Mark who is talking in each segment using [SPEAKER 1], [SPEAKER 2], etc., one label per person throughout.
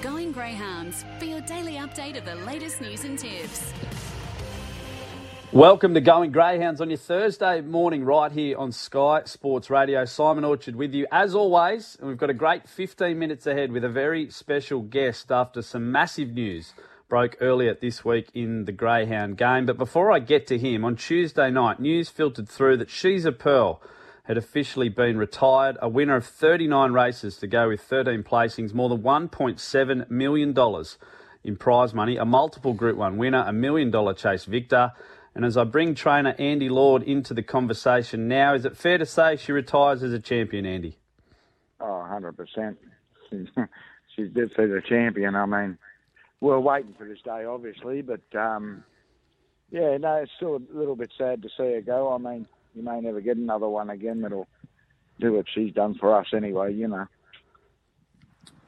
[SPEAKER 1] Going Greyhounds for your daily update of the latest news and tips.
[SPEAKER 2] Welcome to Going Greyhounds on your Thursday morning, right here on Sky Sports Radio. Simon Orchard with you as always, and we've got a great 15 minutes ahead with a very special guest after some massive news broke earlier this week in the Greyhound game. But before I get to him, on Tuesday night, news filtered through that She's a Pearl had officially been retired, a winner of 39 races to go with 13 placings, more than $1.7 million in prize money, a multiple Group 1 winner, a million dollar chase victor. And as I bring trainer Andy Lord into the conversation now, is it fair to say she retires as a champion, Andy?
[SPEAKER 3] Oh, 100%. She's, she's definitely the champion. I mean, we're waiting for this day, obviously, but um, yeah, no, it's still a little bit sad to see her go. I mean, you may never get another one again that'll do what she's done for us anyway, you know.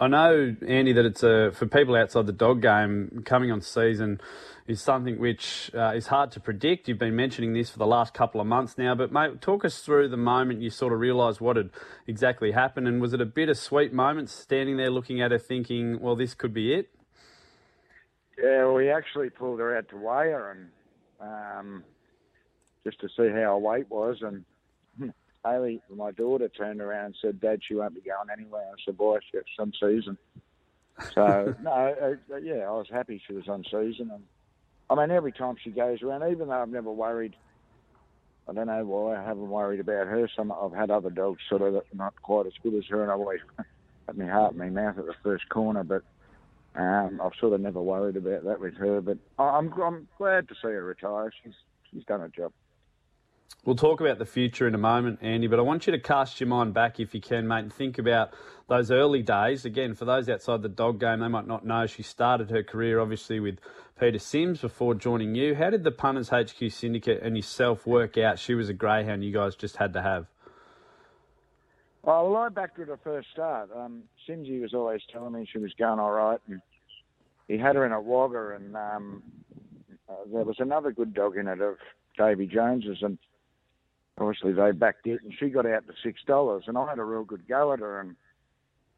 [SPEAKER 2] I know, Andy, that it's a, for people outside the dog game coming on season is something which uh, is hard to predict. You've been mentioning this for the last couple of months now, but mate, talk us through the moment you sort of realised what had exactly happened, and was it a bittersweet moment standing there looking at her, thinking, "Well, this could be it."
[SPEAKER 3] Yeah, we actually pulled her out to weigh her, and um, just to see how her weight was. And Haley, my daughter, turned around and said, "Dad, she won't be going anywhere." I said, "Boy, she's some season." So no, uh, yeah, I was happy she was on season, and I mean every time she goes around, even though I've never worried. I don't know why I haven't worried about her. Some I've had other dogs sort of not quite as good as her, and I always had my heart in my mouth at the first corner. But um, I've sort of never worried about that with her. But I'm I'm glad to see her retire. She's she's done a job.
[SPEAKER 2] We'll talk about the future in a moment, Andy, but I want you to cast your mind back, if you can, mate, and think about those early days. Again, for those outside the dog game, they might not know she started her career obviously with Peter Sims before joining you. How did the Punters HQ Syndicate and yourself work out? She was a greyhound you guys just had to have.
[SPEAKER 3] Well, I backed her to the first start. Um, Simsy was always telling me she was going all right, and he had her in a Wagga, and um, uh, there was another good dog in it of Davy Jones's, and obviously they backed it, and she got out to six dollars, and I had a real good go at her, and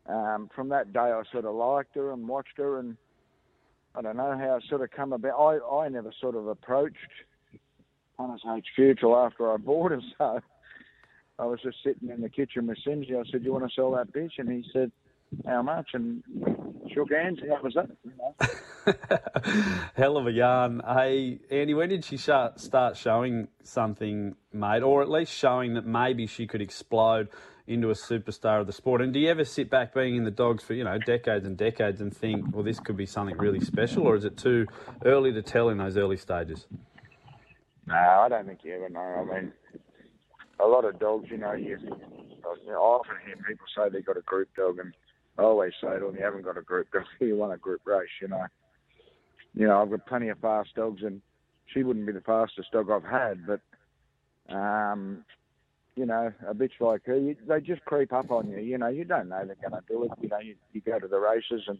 [SPEAKER 3] um, from that day I sort of liked her and watched her, and I don't know how it sort of come about. I I never sort of approached Punters HQ till after I bought her, so I was just sitting in the kitchen with Simsy. I said, "You want to sell that bitch?" And he said, "How much?" And shook hands, and that was it. You know?
[SPEAKER 2] Hell of a yarn. Hey, Andy, when did she start showing something, mate, or at least showing that maybe she could explode into a superstar of the sport? And do you ever sit back being in the dogs for, you know, decades and decades and think, well, this could be something really special, or is it too early to tell in those early stages?
[SPEAKER 3] No, I don't think you ever know. I mean, a lot of dogs, you know, you, I often hear people say they've got a group dog and I always say to them, you haven't got a group dog, you want a group race, you know. You know, I've got plenty of fast dogs, and she wouldn't be the fastest dog I've had, but, um, you know, a bitch like her, you, they just creep up on you. You know, you don't know they're going to do it. You know, you, you go to the races and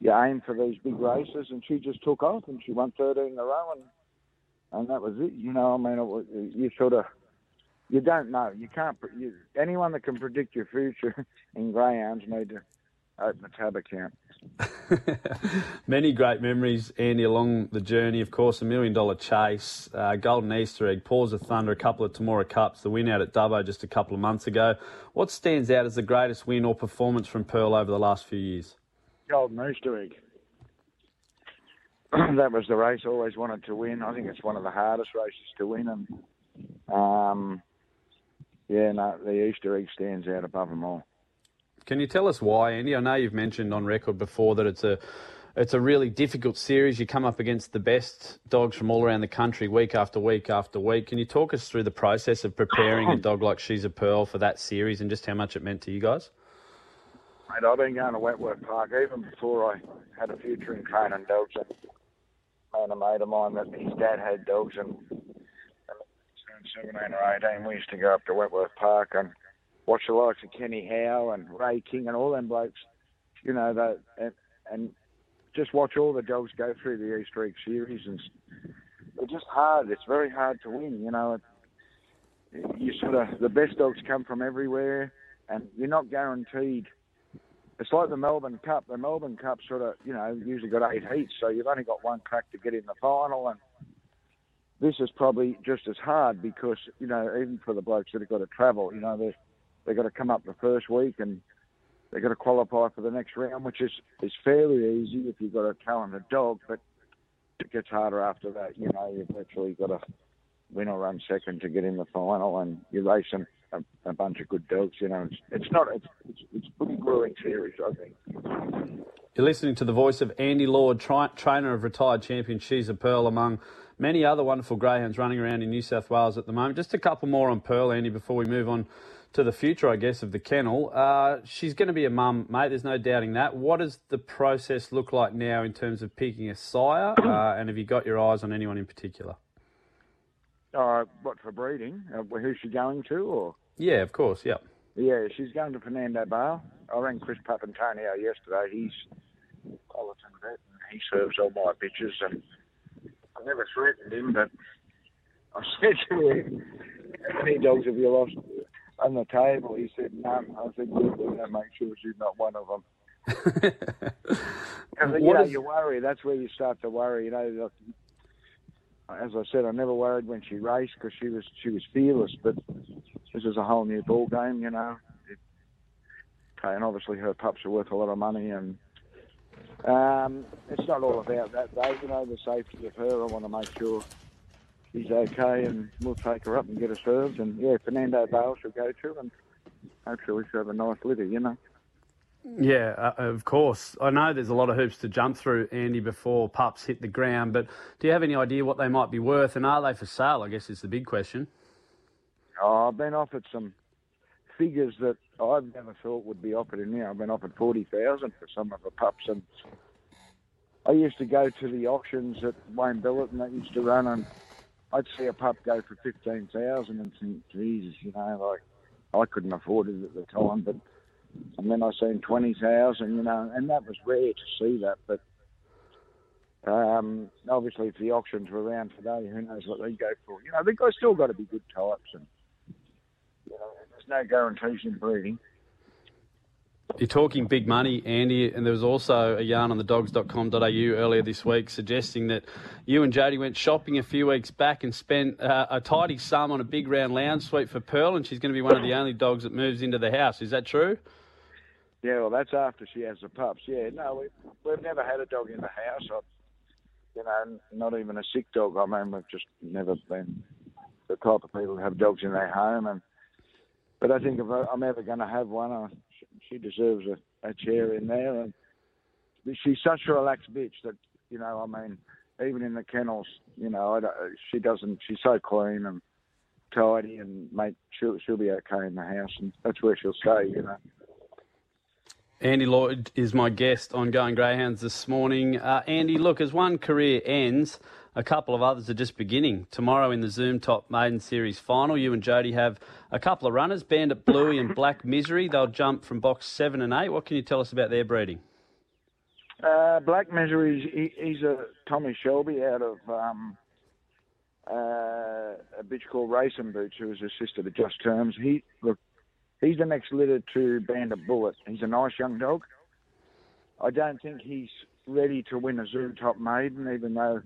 [SPEAKER 3] you aim for these big races, and she just took off, and she won 13 in a row, and and that was it. You know, I mean, it, you sort of you don't know. You can't. You, anyone that can predict your future in greyhounds need to open a tab account.
[SPEAKER 2] Many great memories, Andy, along the journey. Of course, a million dollar chase, uh, Golden Easter egg, Paws of Thunder, a couple of Temora Cups, the win out at Dubbo just a couple of months ago. What stands out as the greatest win or performance from Pearl over the last few years?
[SPEAKER 3] Golden Easter egg. that was the race I always wanted to win. I think it's one of the hardest races to win, and um, yeah, no, the Easter egg stands out above them all.
[SPEAKER 2] Can you tell us why, Andy? I know you've mentioned on record before that it's a it's a really difficult series. You come up against the best dogs from all around the country week after week after week. Can you talk us through the process of preparing a dog like She's a Pearl for that series and just how much it meant to you guys?
[SPEAKER 3] Mate, I've been going to Wentworth Park even before I had a future in training dogs. And a mate of mine that his dad had dogs and 17 or 18, we used to go up to Wentworth Park and watch the likes of Kenny Howe and Ray King and all them blokes, you know, that, and, and just watch all the dogs go through the Easter egg series. And it's just hard. It's very hard to win, you know. You sort of, the best dogs come from everywhere, and you're not guaranteed it's like the Melbourne Cup. The Melbourne Cup sort of, you know, usually got eight heats, so you've only got one crack to get in the final. And this is probably just as hard because, you know, even for the blokes that have got to travel, you know, they they've got to come up the first week and they've got to qualify for the next round, which is, is fairly easy if you've got a talented dog, but it gets harder after that. You know, you've literally got to win or run second to get in the final, and you race racing a, bunch of good dogs. You know, it's, it's not it's, it's, it's pretty grueling series, I think.
[SPEAKER 2] You're listening to the voice of Andy Lord, tri- trainer of retired champion She's a Pearl, among many other wonderful greyhounds running around in New South Wales at the moment. Just a couple more on Pearl, Andy, before we move on to the future, I guess, of the kennel. Uh, she's going to be a mum, mate. There's no doubting that. What does the process look like now in terms of picking a sire? Uh, and have you got your eyes on anyone in particular?
[SPEAKER 3] Uh, what for breeding? Uh, who's she going to, or?
[SPEAKER 2] Yeah, of course. yeah.
[SPEAKER 3] Yeah, she's going to Fernando Bale. I rang Chris Papantonio yesterday. He's Colleton vet, and he serves all my bitches. And I never threatened him, but I said to him, "How many dogs have you lost on the table?" He said, "None." I said, "Good, we're going to make sure she's not one of them." Because you
[SPEAKER 2] What
[SPEAKER 3] know,
[SPEAKER 2] is-
[SPEAKER 3] you worry. That's where you start to worry. You know, like, as I said, I never worried when she raced because she was she was fearless. But this is a whole new ball game. You know, okay, and obviously her pups are worth a lot of money, and um, it's not all about that though. You know, the safety of her. I want to make sure she's okay, and we'll take her up and get her served. And yeah, Fernando Bale she'll go to, and hopefully she'll have a nice litter. You know.
[SPEAKER 2] Yeah, uh, of course. I know there's a lot of hoops to jump through, Andy, before pups hit the ground, but do you have any idea what they might be worth and are they for sale? I guess is the big question.
[SPEAKER 3] Oh, I've been offered some figures that I've never thought would be offered in here. I've been offered forty thousand for some of the pups, and I used to go to the auctions at Wayne Billett, and that used to run, and I'd see a pup go for fifteen thousand, and think, Jesus, you know, like I couldn't afford it at the time, but and then I seen twenty thousand, you know, and that was rare to see that, but. Um, obviously, if the auctions were around today, who knows what they go for? You know, they've still got to be good types, and you know, no guarantees in breeding.
[SPEAKER 2] You're talking big money, Andy, and there was also a yarn on the dogs.com.au earlier this week suggesting that you and Jodie went shopping a few weeks back and spent uh, a tidy sum on a big round lounge suite for Pearl, and she's going to be one of the only dogs that moves into the house. Is that true?
[SPEAKER 3] Yeah, well, that's after she has the pups. Yeah, no, we, we've never had a dog in the house. I, you know, not even a sick dog. I mean, we've just never been the type of people who have dogs in their home. And but I think if I'm ever going to have one, I, she- deserves a, a chair in there. And she's such a relaxed bitch that you know, I mean, even in the kennels, you know, she doesn't. She's so clean and tidy, and mate, she'll she'll be okay in the house, and that's where she'll stay. You know.
[SPEAKER 2] Andy Lord is my guest on Going Greyhounds this morning. Uh, Andy, look, as one career ends, a couple of others are just beginning. Tomorrow in the Zoom Top Maiden Series final, you and Jody have a couple of runners, Bandit Bluey and Black Misery. They'll jump from box seven and eight. What can you tell us about their breeding?
[SPEAKER 3] Uh, Black Misery, he, he's a Tommy Shelby out of um, uh, a bitch called Racing Boots, who is a sister to Just Terms. He look, he's the next litter to Bandit Bullet. He's a nice young dog. I don't think he's ready to win a Zoom Top Maiden, even though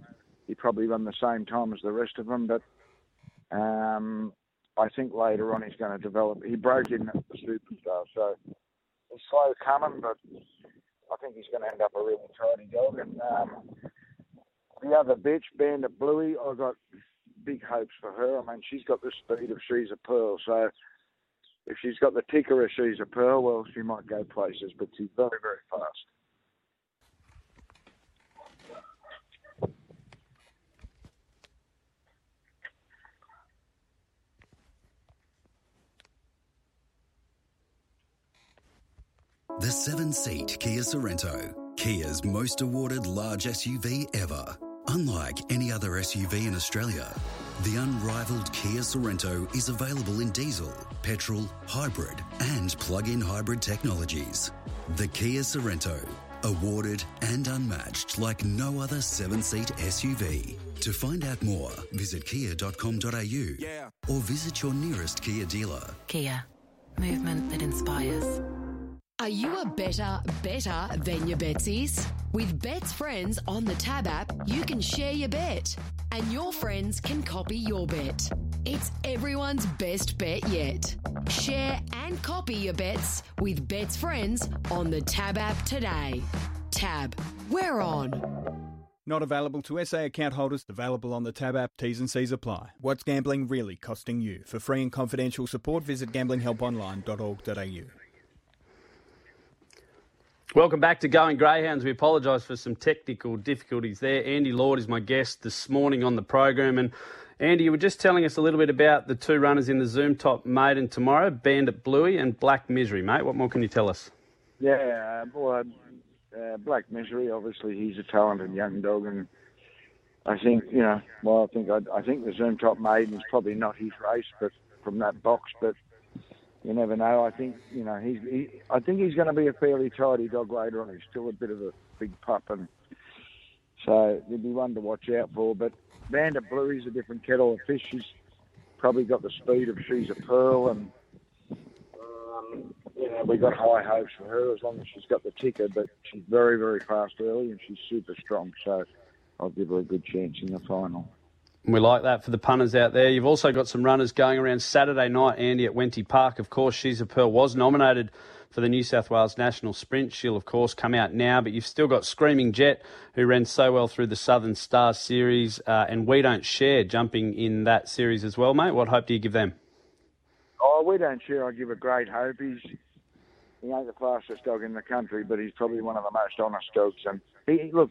[SPEAKER 3] he probably run the same time as the rest of them. But um, I think later on he's going to develop. He broke in at the Superstar, so he's slow coming, but I think he's going to end up a really tidy dog. And um, the other bitch, Bandit Bluey, I've got big hopes for her. I mean, she's got the speed of She's a Pearl, so if she's got the ticker of She's a Pearl, well, she might go places, but she's very, very fast.
[SPEAKER 4] The seven seat Kia Sorento, Kia's most awarded large SUV ever. Unlike any other SUV in Australia, the unrivaled Kia Sorento is available in diesel, petrol, hybrid, and plug in hybrid technologies. The Kia Sorento, awarded and unmatched like no other seven seat SUV. To find out more, visit kia.com.au or visit your nearest Kia dealer.
[SPEAKER 5] Kia, movement that inspires. Are you a better, better than your betsies? With Bet's friends on the Tab app, you can share your bet, and your friends can copy your bet. It's everyone's best bet yet. Share and copy your bets with Bet's friends on the Tab app today. Tab, we're on.
[SPEAKER 6] Not available to SA account holders. Available on the Tab app. T's and C's apply. What's gambling really costing you? For free and confidential support, visit gamblinghelponline.org.au.
[SPEAKER 2] Welcome back to Going Greyhounds. We apologise for some technical difficulties there. Andy Lord is my guest this morning on the program. And Andy, you were just telling us a little bit about the two runners in the Zoom Top maiden tomorrow, Bandit Bluey and Black Misery, mate. What more can you tell us?
[SPEAKER 3] Yeah, uh, well, uh, Black Misery, obviously, he's a talented young dog, and I think, you know, well, I think I, I think the Zoom Top maiden is probably not his race, but from that box, but you never know. I think you know he's. He, I think he's going to be a fairly tidy dog later on. He's still a bit of a big pup, and so there'd be one to watch out for. But Bandit Bluey's a different kettle of fish. She's probably got the speed of She's a Pearl, and um, you know we got high hopes for her as long as she's got the ticker. But she's very very fast early, and she's super strong. So I'll give her a good chance in the final.
[SPEAKER 2] We like that for the punters out there. You've also got some runners going around Saturday night, Andy, at Wenty Park. Of course, She's a Pearl was nominated for the New South Wales National Sprint. She'll, of course, come out now, but you've still got Screaming Jet, who ran so well through the Southern Star series, uh, and We Don't Share jumping in that series as well, mate. What hope do you give them?
[SPEAKER 3] Oh, We Don't Share, I give a great hope. He's he ain't the fastest dog in the country, but he's probably one of the most honest dogs. And he look,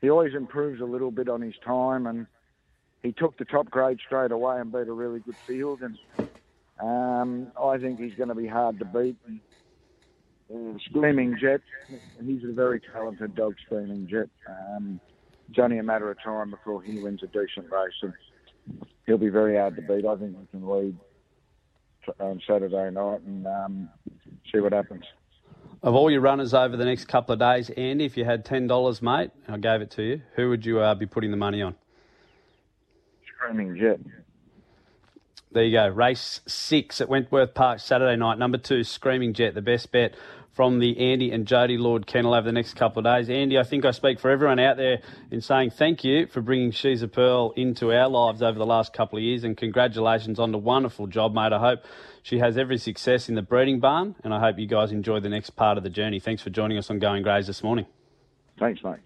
[SPEAKER 3] he always improves a little bit on his time and he took the top grade straight away and beat a really good field. And um, I think he's going to be hard to beat. And, uh, Screaming Jet, he's a very talented dog, Screaming Jet. Um, it's only a matter of time before he wins a decent race, and he'll be very hard to beat. I think we can lead on Saturday night and um, see what happens.
[SPEAKER 2] Of all your runners over the next couple of days, Andy, if you had ten dollars, mate, I gave it to you. Who would you uh, be putting the money on?
[SPEAKER 3] Screaming Jet.
[SPEAKER 2] There you go. Race six at Wentworth Park Saturday night. Number two, Screaming Jet, the best bet from the Andy and Jody Lord kennel over the next couple of days. Andy, I think I speak for everyone out there in saying thank you for bringing She's a Pearl into our lives over the last couple of years and congratulations on the wonderful job, mate. I hope she has every success in the breeding barn and I hope you guys enjoy the next part of the journey. Thanks for joining us on Going Greys this morning.
[SPEAKER 3] Thanks, mate.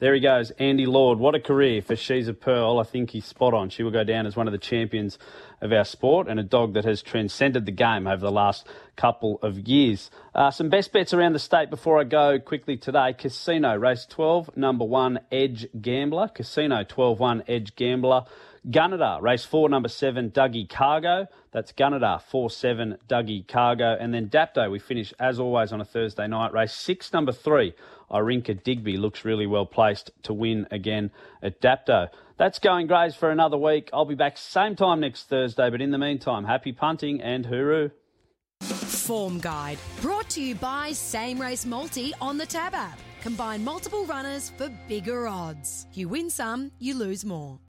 [SPEAKER 2] There he goes, Andy Lord. What a career for She's a Pearl. I think he's spot on. She will go down as one of the champions of our sport and a dog that has transcended the game over the last couple of years. Uh, some best bets around the state before I go quickly today. Casino, race 12, number one, Edge Gambler. Casino, 12 1, Edge Gambler. Gunnedah, race four, number seven, Dougie Cargo. That's Gunnedah, four seven, Dougie Cargo. And then Dapto, we finish as always on a Thursday night. Race six, number three, Irinka Digby looks really well placed to win again at Dapto. That's going greys for another week. I'll be back same time next Thursday, but in the meantime, happy punting and hooroo.
[SPEAKER 5] Form Guide, brought to you by Same Race Multi on the Tab app. Combine multiple runners for bigger odds. You win some, you lose more.